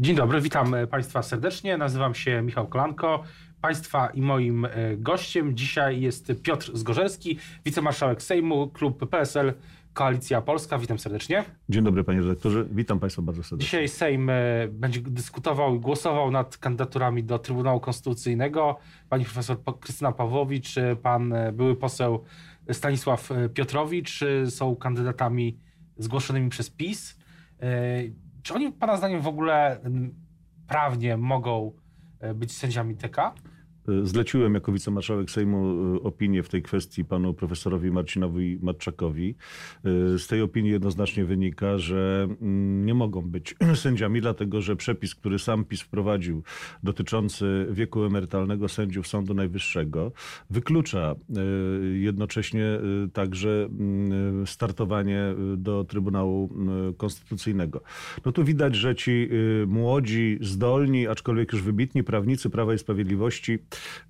Dzień dobry, witam e, Państwa serdecznie. Nazywam się Michał Kolanko. Państwa i moim e, gościem dzisiaj jest Piotr Zgorzelski, wicemarszałek Sejmu, klub PSL Koalicja Polska. Witam serdecznie. Dzień dobry panie redaktorze, witam państwa bardzo serdecznie. Dzisiaj Sejm e, będzie dyskutował i głosował nad kandydaturami do Trybunału Konstytucyjnego. Pani profesor Krystyna Pawłowicz, pan były poseł Stanisław Piotrowicz są kandydatami zgłoszonymi przez PiS. Czy oni, Pana zdaniem, w ogóle prawnie mogą e, być sędziami TK? Zleciłem jako wicemarszałek Sejmu e, opinię w tej kwestii panu profesorowi Marcinowi Matczakowi. E, z tej opinii jednoznacznie wynika, że mm, nie mogą być sędziami, dlatego że przepis, który sam PiS wprowadził dotyczący wieku emerytalnego sędziów Sądu Najwyższego wyklucza e, jednocześnie także mm, startowanie do Trybunału Konstytucyjnego. No tu widać, że ci młodzi, zdolni, aczkolwiek już wybitni prawnicy Prawa i Sprawiedliwości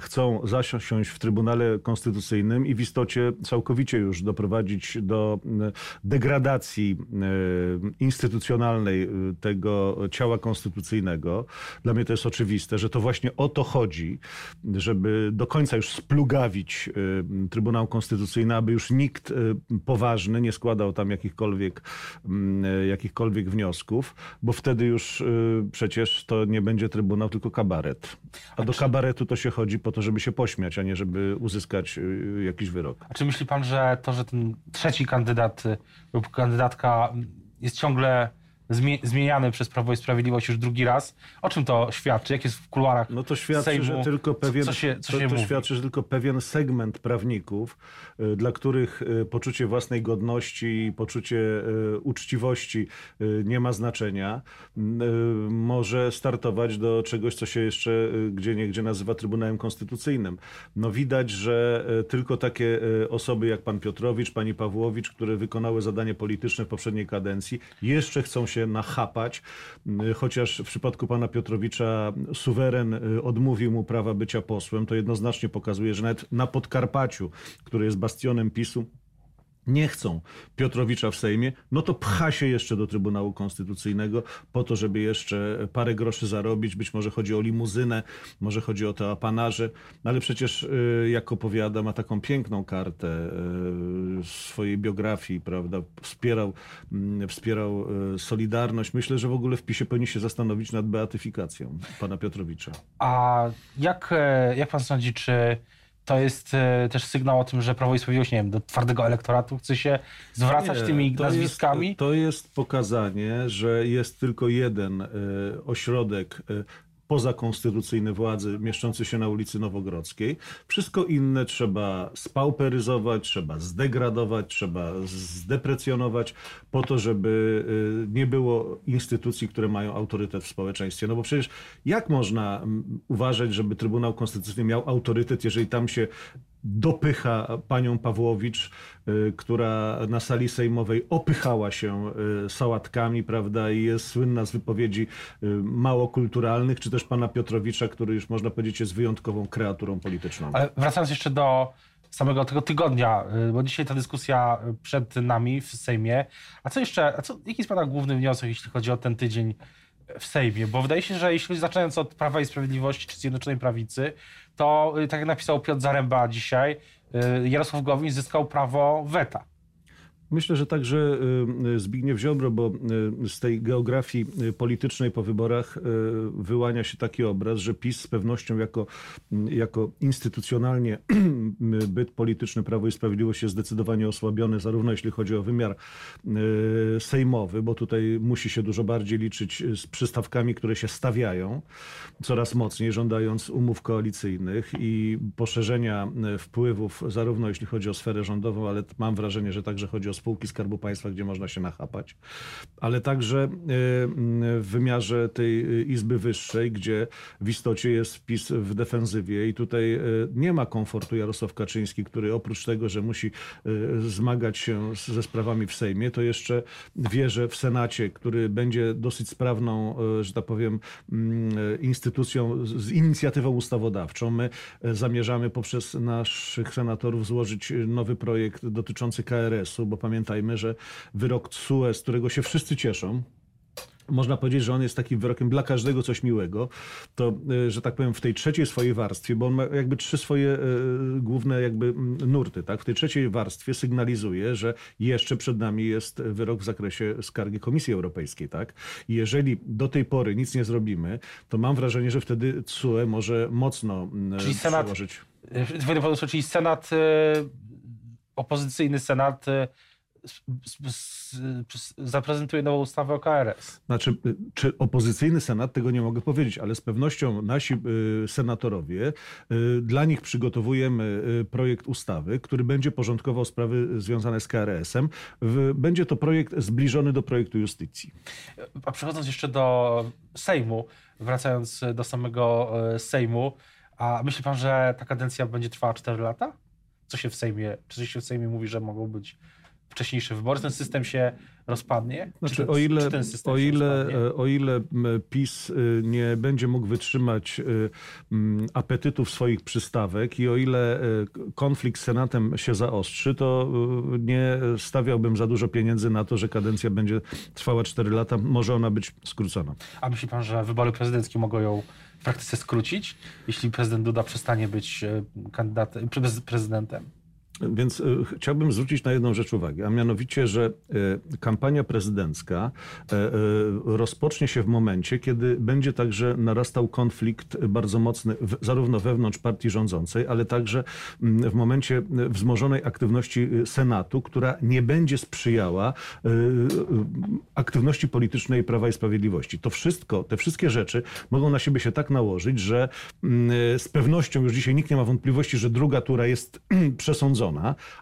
chcą zasiąść w Trybunale Konstytucyjnym i w istocie całkowicie już doprowadzić do e, degradacji e, instytucjonalnej e, tego ciała konstytucyjnego. Dla mnie to jest oczywiste, że to właśnie o to chodzi, żeby do końca już splugawić Trybunał Konstytucyjny, aby już nikt poważny nie składał tam jakichkolwiek, jakichkolwiek wniosków, bo wtedy już przecież to nie będzie Trybunał, tylko kabaret. A do kabaretu to się chodzi po to, żeby się pośmiać, a nie żeby uzyskać y, jakiś wyrok. A czy myśli pan, że to, że ten trzeci kandydat y, lub kandydatka jest ciągle zmieniany przez Prawo i Sprawiedliwość już drugi raz. O czym to świadczy? Jak jest w kuluarach No to świadczy, Sejmu? że tylko pewien, co, się, co to, się to świadczy, że tylko pewien segment prawników, y, dla których y, poczucie własnej godności i poczucie y, uczciwości nie ma znaczenia, może startować do czegoś, co się jeszcze gdzie niegdzie nazywa Trybunałem Konstytucyjnym. No widać, że tylko takie osoby jak pan Piotrowicz, pani Pawłowicz, które wykonały zadanie polityczne w poprzedniej kadencji, jeszcze chcą się się nachapać, y, chociaż w przypadku pana Piotrowicza suweren y, odmówił mu prawa bycia posłem, to jednoznacznie pokazuje, że nawet na Podkarpaciu, który jest bastionem PiSu, nie chcą Piotrowicza w Sejmie, no to pcha się jeszcze do Trybunału Konstytucyjnego po to, żeby jeszcze parę groszy zarobić. Być może chodzi o limuzynę, może chodzi o te apanarze, no ale przecież, y, jak opowiada, ma taką piękną kartę y, swojej biografii, prawda? Wspierał, mm, wspierał y, Solidarność. Myślę, że w ogóle w PiSie powinni się zastanowić nad beatyfikacją pana Piotrowicza. A jak, e, jak pan sądzi, czy to jest e, też sygnał o tym, że Prawo i Sprawiedliwość, nie wiem, do twardego elektoratu chce się zwracać nie, tymi to nazwiskami? Jest, to jest pokazanie, że jest tylko jeden y, ośrodek y, pozakonstytucyjne władzy mieszczący się na ulicy Nowogrodzkiej. Wszystko inne trzeba spauperyzować, trzeba zdegradować, trzeba zdeprecjonować po to, żeby y, nie było instytucji, które mają autorytet w społeczeństwie. No bo przecież jak można mm, uważać, żeby Trybunał Konstytucyjny miał autorytet, jeżeli tam się dopycha panią Pawłowicz, y, która na sali sejmowej opychała się y, sałatkami, prawda, i jest słynna z wypowiedzi y, mało kulturalnych, czy też pana Piotrowicza, który już można powiedzieć jest wyjątkową kreaturą polityczną. Ale wracając jeszcze do samego tego tygodnia, bo dzisiaj ta dyskusja przed nami w Sejmie. A co jeszcze, a co, jaki jest pana główny wniosek, jeśli chodzi o ten tydzień w Sejmie, bo wydaje się, że jeśli zaczynając od Prawa i Sprawiedliwości czy Zjednoczonej Prawicy, to y, tak jak napisał Piotr Zaręba dzisiaj, y, Jarosław Gowin zyskał prawo weta. Myślę, że także y, Zbigniew Ziobro, bo y, z tej geografii y, politycznej po wyborach wyłania się taki obraz, że PiS z pewnością jako, jako instytucjonalnie byt polityczny Prawo i Sprawiedliwość jest zdecydowanie osłabiony, zarówno jeśli chodzi o wymiar sejmowy, bo tutaj musi się dużo bardziej liczyć z przystawkami, które się stawiają coraz mocniej, żądając umów koalicyjnych i poszerzenia wpływów, zarówno jeśli chodzi o sferę rządową, ale mam wrażenie, że także chodzi o spółki Skarbu Państwa, gdzie można się nachapać, ale także e, w wymiarze tej Izby Wyższej, gdzie w istocie jest wpis w defensywie i tutaj e, nie ma komfortu Jarosław Kaczyński, który oprócz tego, że musi e, zmagać się ze sprawami w Sejmie, to jeszcze wierzę w Senacie, który będzie dosyć sprawną, że tak powiem, instytucją z inicjatywą ustawodawczą. My zamierzamy poprzez naszych senatorów złożyć nowy projekt dotyczący KRS-u, bo pamiętajmy, że wyrok TSUE, z którego się wszyscy cieszą, można powiedzieć, że on jest takim wyrokiem dla każdego coś miłego, to, y, że tak powiem, w tej trzeciej swojej warstwie, bo on ma jakby trzy swoje y, główne jakby nurty, tak? W tej trzeciej warstwie sygnalizuje, że jeszcze przed nami jest wyrok w zakresie skargi Komisji Europejskiej, tak? I jeżeli do tej pory nic nie zrobimy, to mam wrażenie, że wtedy CUE może mocno Czyli Senat, y, czyli Senat, y, opozycyjny Senat y, zaprezentuje nową ustawę o KRS. Znaczy, y, czy opozycyjny senat, tego nie mogę powiedzieć, ale z pewnością nasi y, senatorowie, y, dla nich przygotowujemy projekt ustawy, który będzie porządkował sprawy związane z KRS-em. Będzie to projekt zbliżony do projektu justycji. A przechodząc jeszcze do Sejmu, wracając do samego Sejmu, a myśli pan, że ta kadencja będzie trwała 4 lata? Co się w Sejmie, czy się w Sejmie mówi, że mogą być wcześniejsze wybory? Ten system się rozpadnie? Znaczy, czy ten, o ile, system o się ile, rozpadnie? e, o ile PiS y, nie będzie mógł wytrzymać m, apetytów swoich przystawek i o ile konflikt z Senatem się zaostrzy, to nie stawiałbym za dużo pieniędzy na to, że kadencja będzie trwała 4 lata. Może ona być skrócona. A myśli pan, że wybory prezydenckie mogą ją w praktyce skrócić, jeśli prezydent Duda przestanie być e, kandydatem, pre- prezydentem? Więc y, chciałbym zwrócić na jedną rzecz uwagę, a mianowicie, że y, kampania prezydencka y, rozpocznie się w momencie, kiedy będzie także narastał konflikt bardzo mocny zarówno wewnątrz partii rządzącej, ale także mm, w momencie wzmożonej aktywności Senatu, która nie będzie sprzyjała aktywności politycznej Prawa i Sprawiedliwości. To wszystko, te wszystkie rzeczy mogą na siebie się tak nałożyć, że mm, z pewnością już dzisiaj nikt nie ma wątpliwości, że druga tura jest przesądzona,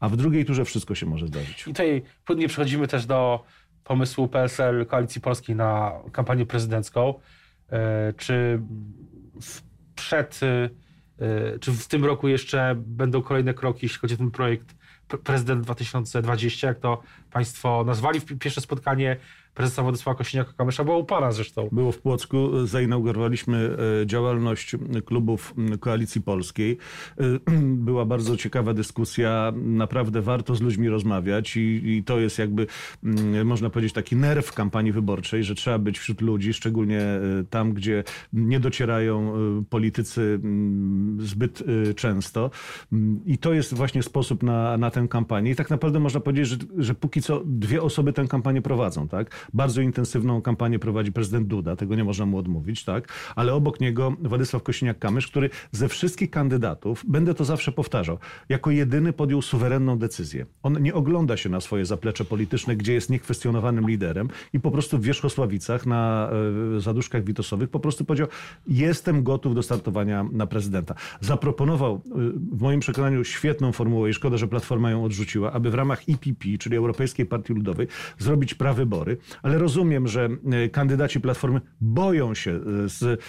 a w drugiej turze wszystko się może zdarzyć. I tutaj płynnie przechodzimy też do pomysłu PSL Koalicji Polskiej na kampanię prezydencką. E, Czy przed, e, czy w tym roku jeszcze będą kolejne kroki, jeśli chodzi o ten projekt Pre- Prezydent 2020, jak to Państwo nazwali w pierwsze spotkanie prezesa Władysława Kosiniaka-Kamysza, było u Pana zresztą. Było w Płocku, zainaugurowaliśmy e, działalność klubów Koalicji Polskiej. E, Była bardzo ciekawa dyskusja, naprawdę warto z ludźmi rozmawiać i, i to jest jakby, można powiedzieć, taki nerw kampanii wyborczej, że trzeba być wśród ludzi, szczególnie e, tam, gdzie nie docierają e, politycy zbyt e, często. I to jest właśnie sposób na, na tę kampanię. I tak naprawdę można powiedzieć, że, że póki co dwie osoby tę kampanię prowadzą, tak? Bardzo intensywną kampanię prowadzi prezydent Duda, tego nie można mu odmówić, tak? Ale obok niego Władysław Kosiniak-Kamysz, który ze wszystkich kandydatów, będę to zawsze powtarzał, jako jedyny podjął suwerenną decyzję. On nie ogląda się na swoje zaplecze polityczne, gdzie jest niekwestionowanym liderem i po prostu w Wierzchosławicach, na e, zaduszkach witosowych po prostu powiedział, jestem gotów do startowania na prezydenta. Zaproponował e, w moim przekonaniu świetną formułę i szkoda, że Platforma ją odrzuciła, aby w ramach IPP, czyli Europejskiej Partii Ludowej, zrobić prawybory, ale rozumiem, że e, kandydaci Platformy boją się e, z,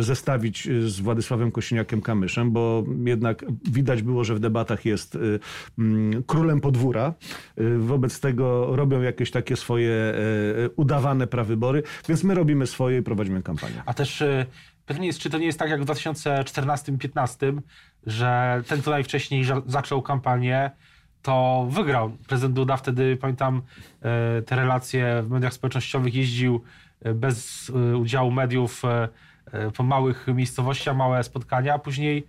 zestawić e, z Władysławem Kosiniakiem-Kamyszem, bo jednak widać było, że w debatach jest królem podwóra. Wobec tego robią jakieś takie swoje udawane prawybory, więc my robimy swoje i prowadzimy kampanię. A też pytanie jest, czy to nie jest tak jak w 2014-2015, że ten, kto najwcześniej zaczął kampanię, to wygrał. Prezydent Duda wtedy, pamiętam, e, te relacje w mediach społecznościowych jeździł e, bez e, udziału mediów po małych miejscowościach, małe spotkania, a później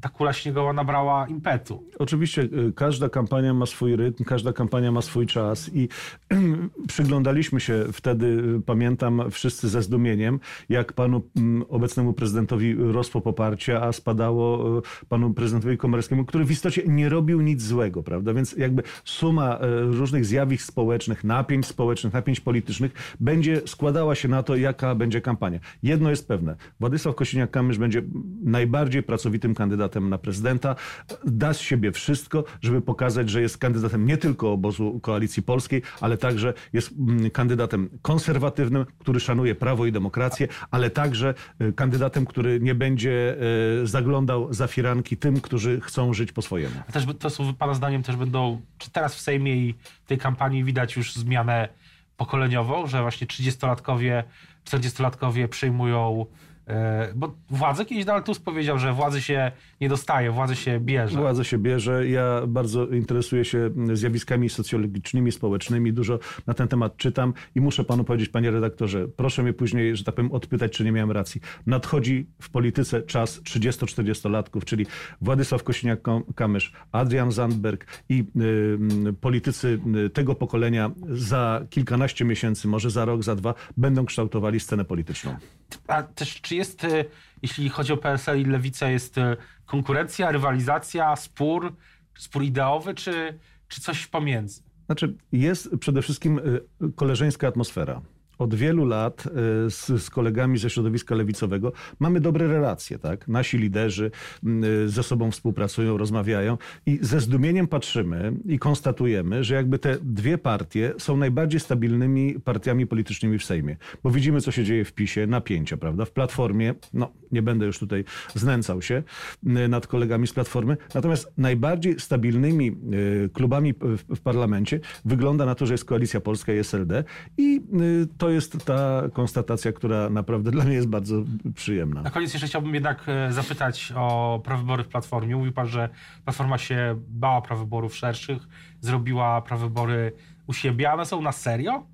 ta kula śniegowa nabrała impetu. Oczywiście y, każda kampania ma swój rytm, każda kampania ma swój czas i przyglądaliśmy się wtedy, y, pamiętam, wszyscy ze zdumieniem, jak panu mm, obecnemu prezydentowi rosło poparcie, a spadało y, panu prezydentowi Komorowskiemu, który w istocie nie robił nic złego, prawda? Więc jakby suma różnych zjawisk społecznych, napięć społecznych, napięć politycznych będzie składała się na to, jaka będzie kampania. Jedno jest pewne, Władysław Kosiniak-Kamysz będzie najbardziej pracowitym kandydatem na prezydenta, da z siebie wszystko, żeby pokazać, że jest kandydatem nie tylko obozu Koalicji Polskiej, ale także jest mm, kandydatem konserwatywnym, który szanuje prawo i demokrację, ale także y, kandydatem, który nie będzie y, zaglądał za firanki tym, którzy chcą żyć po swojemu. A też to są, Pana zdaniem, też będą, czy teraz w Sejmie i tej kampanii widać już zmianę pokoleniową, że właśnie 30-latkowie, 40-latkowie przejmują E, Bo władzę kiedyś Donald Tusk powiedział, że władzy się nie dostaje, władzy się bierze. Władzę się bierze. Ja bardzo interesuję się zjawiskami socjologicznymi, społecznymi. Dużo na ten temat czytam i muszę panu powiedzieć, panie redaktorze, proszę mnie później, że tak powiem, odpytać, czy nie miałem racji. Nadchodzi w polityce czas 30-40-latków, czyli Władysław Kosiniak-Kamysz, Adrian Zandberg i y, politycy y, tego pokolenia za kilkanaście miesięcy, może za rok, za dwa, będą kształtowali scenę polityczną. A też czy jest, e, jeśli chodzi o PSL i Lewicę, jest e, konkurencja, rywalizacja, spór, spór ideowy, czy, czy coś pomiędzy? Znaczy, jest przede wszystkim y, koleżeńska atmosfera. Od wielu lat y, z, z kolegami ze środowiska lewicowego mamy dobre relacje, tak? Nasi liderzy y, ze sobą współpracują, rozmawiają i ze zdumieniem patrzymy i konstatujemy, że jakby te dwie partie są najbardziej stabilnymi partiami politycznymi w Sejmie. Bo widzimy, co się dzieje w PiSie, napięcia, prawda? W Platformie, no nie będę już tutaj znęcał się nad kolegami z Platformy, natomiast najbardziej stabilnymi y, klubami w, parlamencie wygląda na to, że jest Koalicja Polska i SLD i y, to jest ta konstatacja, która naprawdę dla mnie jest bardzo przyjemna. Na koniec jeszcze chciałbym jednak e, zapytać o prawybory w Platformie. Mówił pan, że Platforma się bała prawyborów szerszych, zrobiła prawybory u siebie. a One są na serio?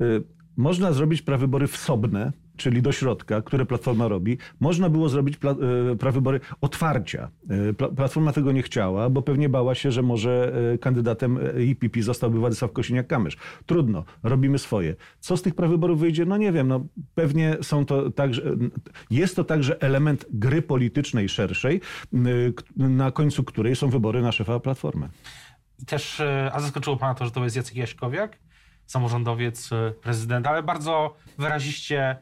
Y, Można zrobić prawybory wsobne, czyli do środka, które Platforma robi. Można było zrobić pla, y, prawybory otwarcia. Pla, Platforma tego nie chciała, bo pewnie bała się, że może y, kandydatem IPP zostałby Władysław Kosiniak-Kamysz. Trudno, robimy swoje. Co z tych prawyborów wyjdzie? No nie wiem, no pewnie są to także, jest to także element gry politycznej szerszej, na końcu której są wybory na szefa Platformy. I też, e, a zaskoczyło pana to, że to jest Jacek Jaśkowiak, samorządowiec, e, prezydent, ale bardzo wyraziście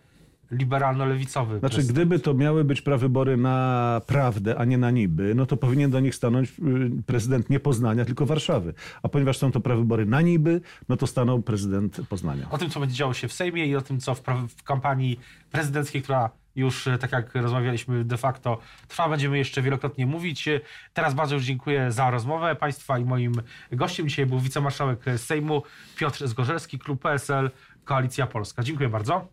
liberalno-lewicowy Znaczy, prezydent. gdyby to miały być prawybory na prawdę, a nie na niby, no to powinien do nich stanąć y, prezydent nie Poznania, tylko Warszawy. A ponieważ są to prawybory na niby, no to stanął prezydent Poznania. O tym, co będzie działo się w Sejmie i o tym, co w, w kampanii prezydenckiej, która już, e, tak jak rozmawialiśmy, de facto trwa, będziemy jeszcze wielokrotnie mówić. E, Teraz bardzo już dziękuję za rozmowę Państwa i moim gościem dzisiaj był wicemarszałek Sejmu Piotr Zgorzelski, klub PSL, Koalicja Polska. Dziękuję bardzo.